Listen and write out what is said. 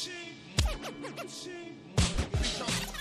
She, she, she,